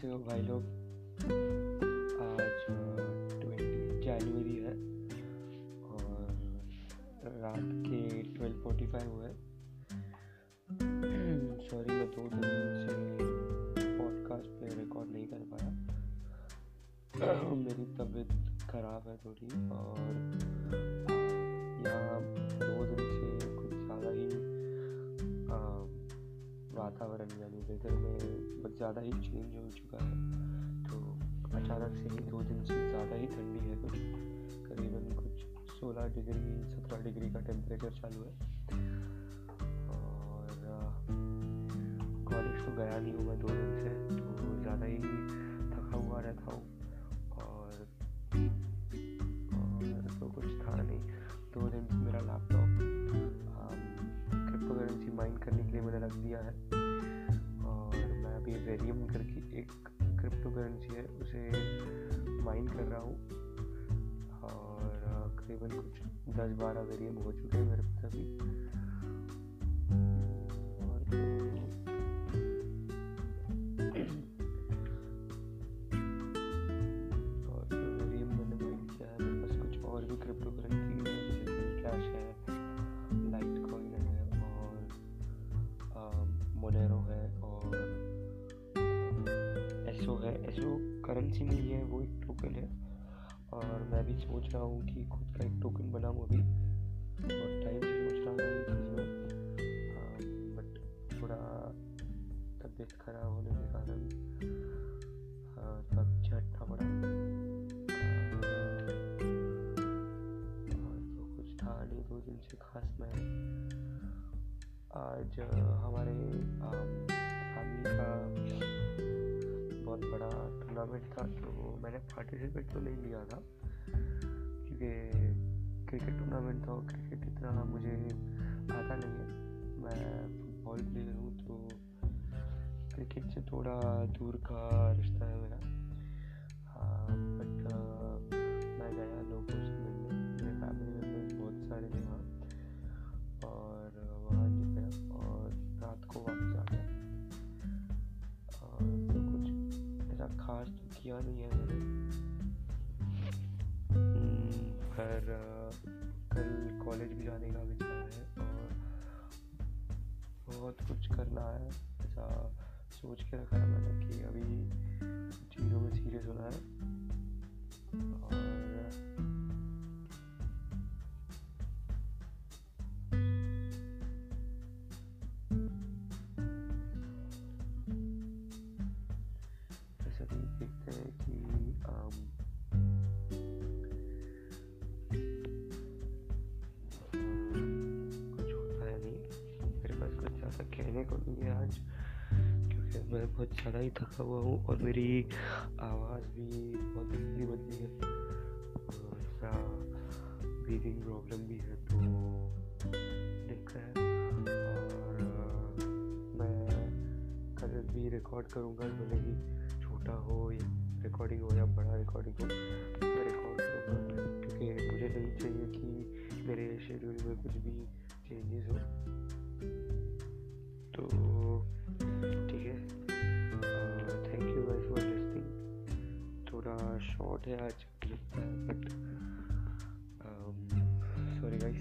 कैसे हो भाई लोग। आज ट्वेंटी जनवरी है और रात के ट्वेल्व फोर्टी फाइव हुआ है। सॉरी मैं दो दिन से पॉडकास्ट पे रिकॉर्ड नहीं कर पाया। मेरी तबीयत ख़राब है थोड़ी और यहाँ दो दिन से कुछ ज़्यादा ही वातावरण यानी वेदर में ज़्यादा ही चेंज हो चुका है। तो अचानक से ही दो दिन से ज़्यादा ही ठंडी है कुछ। करीबन कुछ सोलह डिग्री, सत्रह डिग्री का टेम्परेचर चालू है। और कॉलेज तो गया नहीं हूँ मैं दो दिन से तो ज़्यादा ही थका हुआ रहता हूँ। और और तो कुछ था नहीं। दो दिन मेरा लैपटॉप क्रिप्टो करेंसी करने के लिए मैंने रख दिया है। वेरियम करके एक क्रिप्टो करेंसी है, उसे माइन कर रहा हूँ। और करीबन कुछ दस बारह वेरियम हो चुके हैं मेरे पास अभी। है एसओ करेंसी नहीं है, वो एक टोकन है। और मैं भी सोच रहा हूँ कि खुद का एक टोकन बनाऊँ अभी। बहुत टाइम से सोच रहा था ये बट थोड़ा तबीयत खराब होने के कारण थोड़ा पीछे हटना पड़ा। और तो कुछ दो दिन से खास मैं आज, हमारे बड़ा टूर्नामेंट था तो मैंने पार्टिसिपेट तो नहीं लिया था क्योंकि क्रिकेट टूर्नामेंट था क्रिकेट इतना मुझे आता नहीं है। मैं फुटबॉल प्लेयर हूँ तो क्रिकेट से थोड़ा दूर का रिश्ता है मेरा। कुछ तो किया नहीं है मैंने। पर कल कॉलेज भी जाने का विचार है और बहुत कुछ करना है, ऐसा सोच के रखा है मैंने कि अभी चीज़ों में सीरियस होना है। कहने को नहीं है आज, क्योंकि मैं बहुत ज़्यादा ही थका हुआ हूँ और मेरी आवाज़ भी बहुत बदली बदली है। थोड़ा ब्रीदिंग प्रॉब्लम भी है तो दिक्कत है। और मैं कल भी रिकॉर्ड करूँगा, भले ही छोटा हो या रिकॉर्डिंग हो या बड़ा रिकॉर्डिंग हो, मैं रिकॉर्ड करूँगा। क्योंकि मुझे नहीं चाहिए कि मेरे शेड्यूल में कुछ भी चेंजेस हो। तो ठीक है। Thank you guys for listening थोड़ा शॉर्ट है आज बट सॉरी गाइस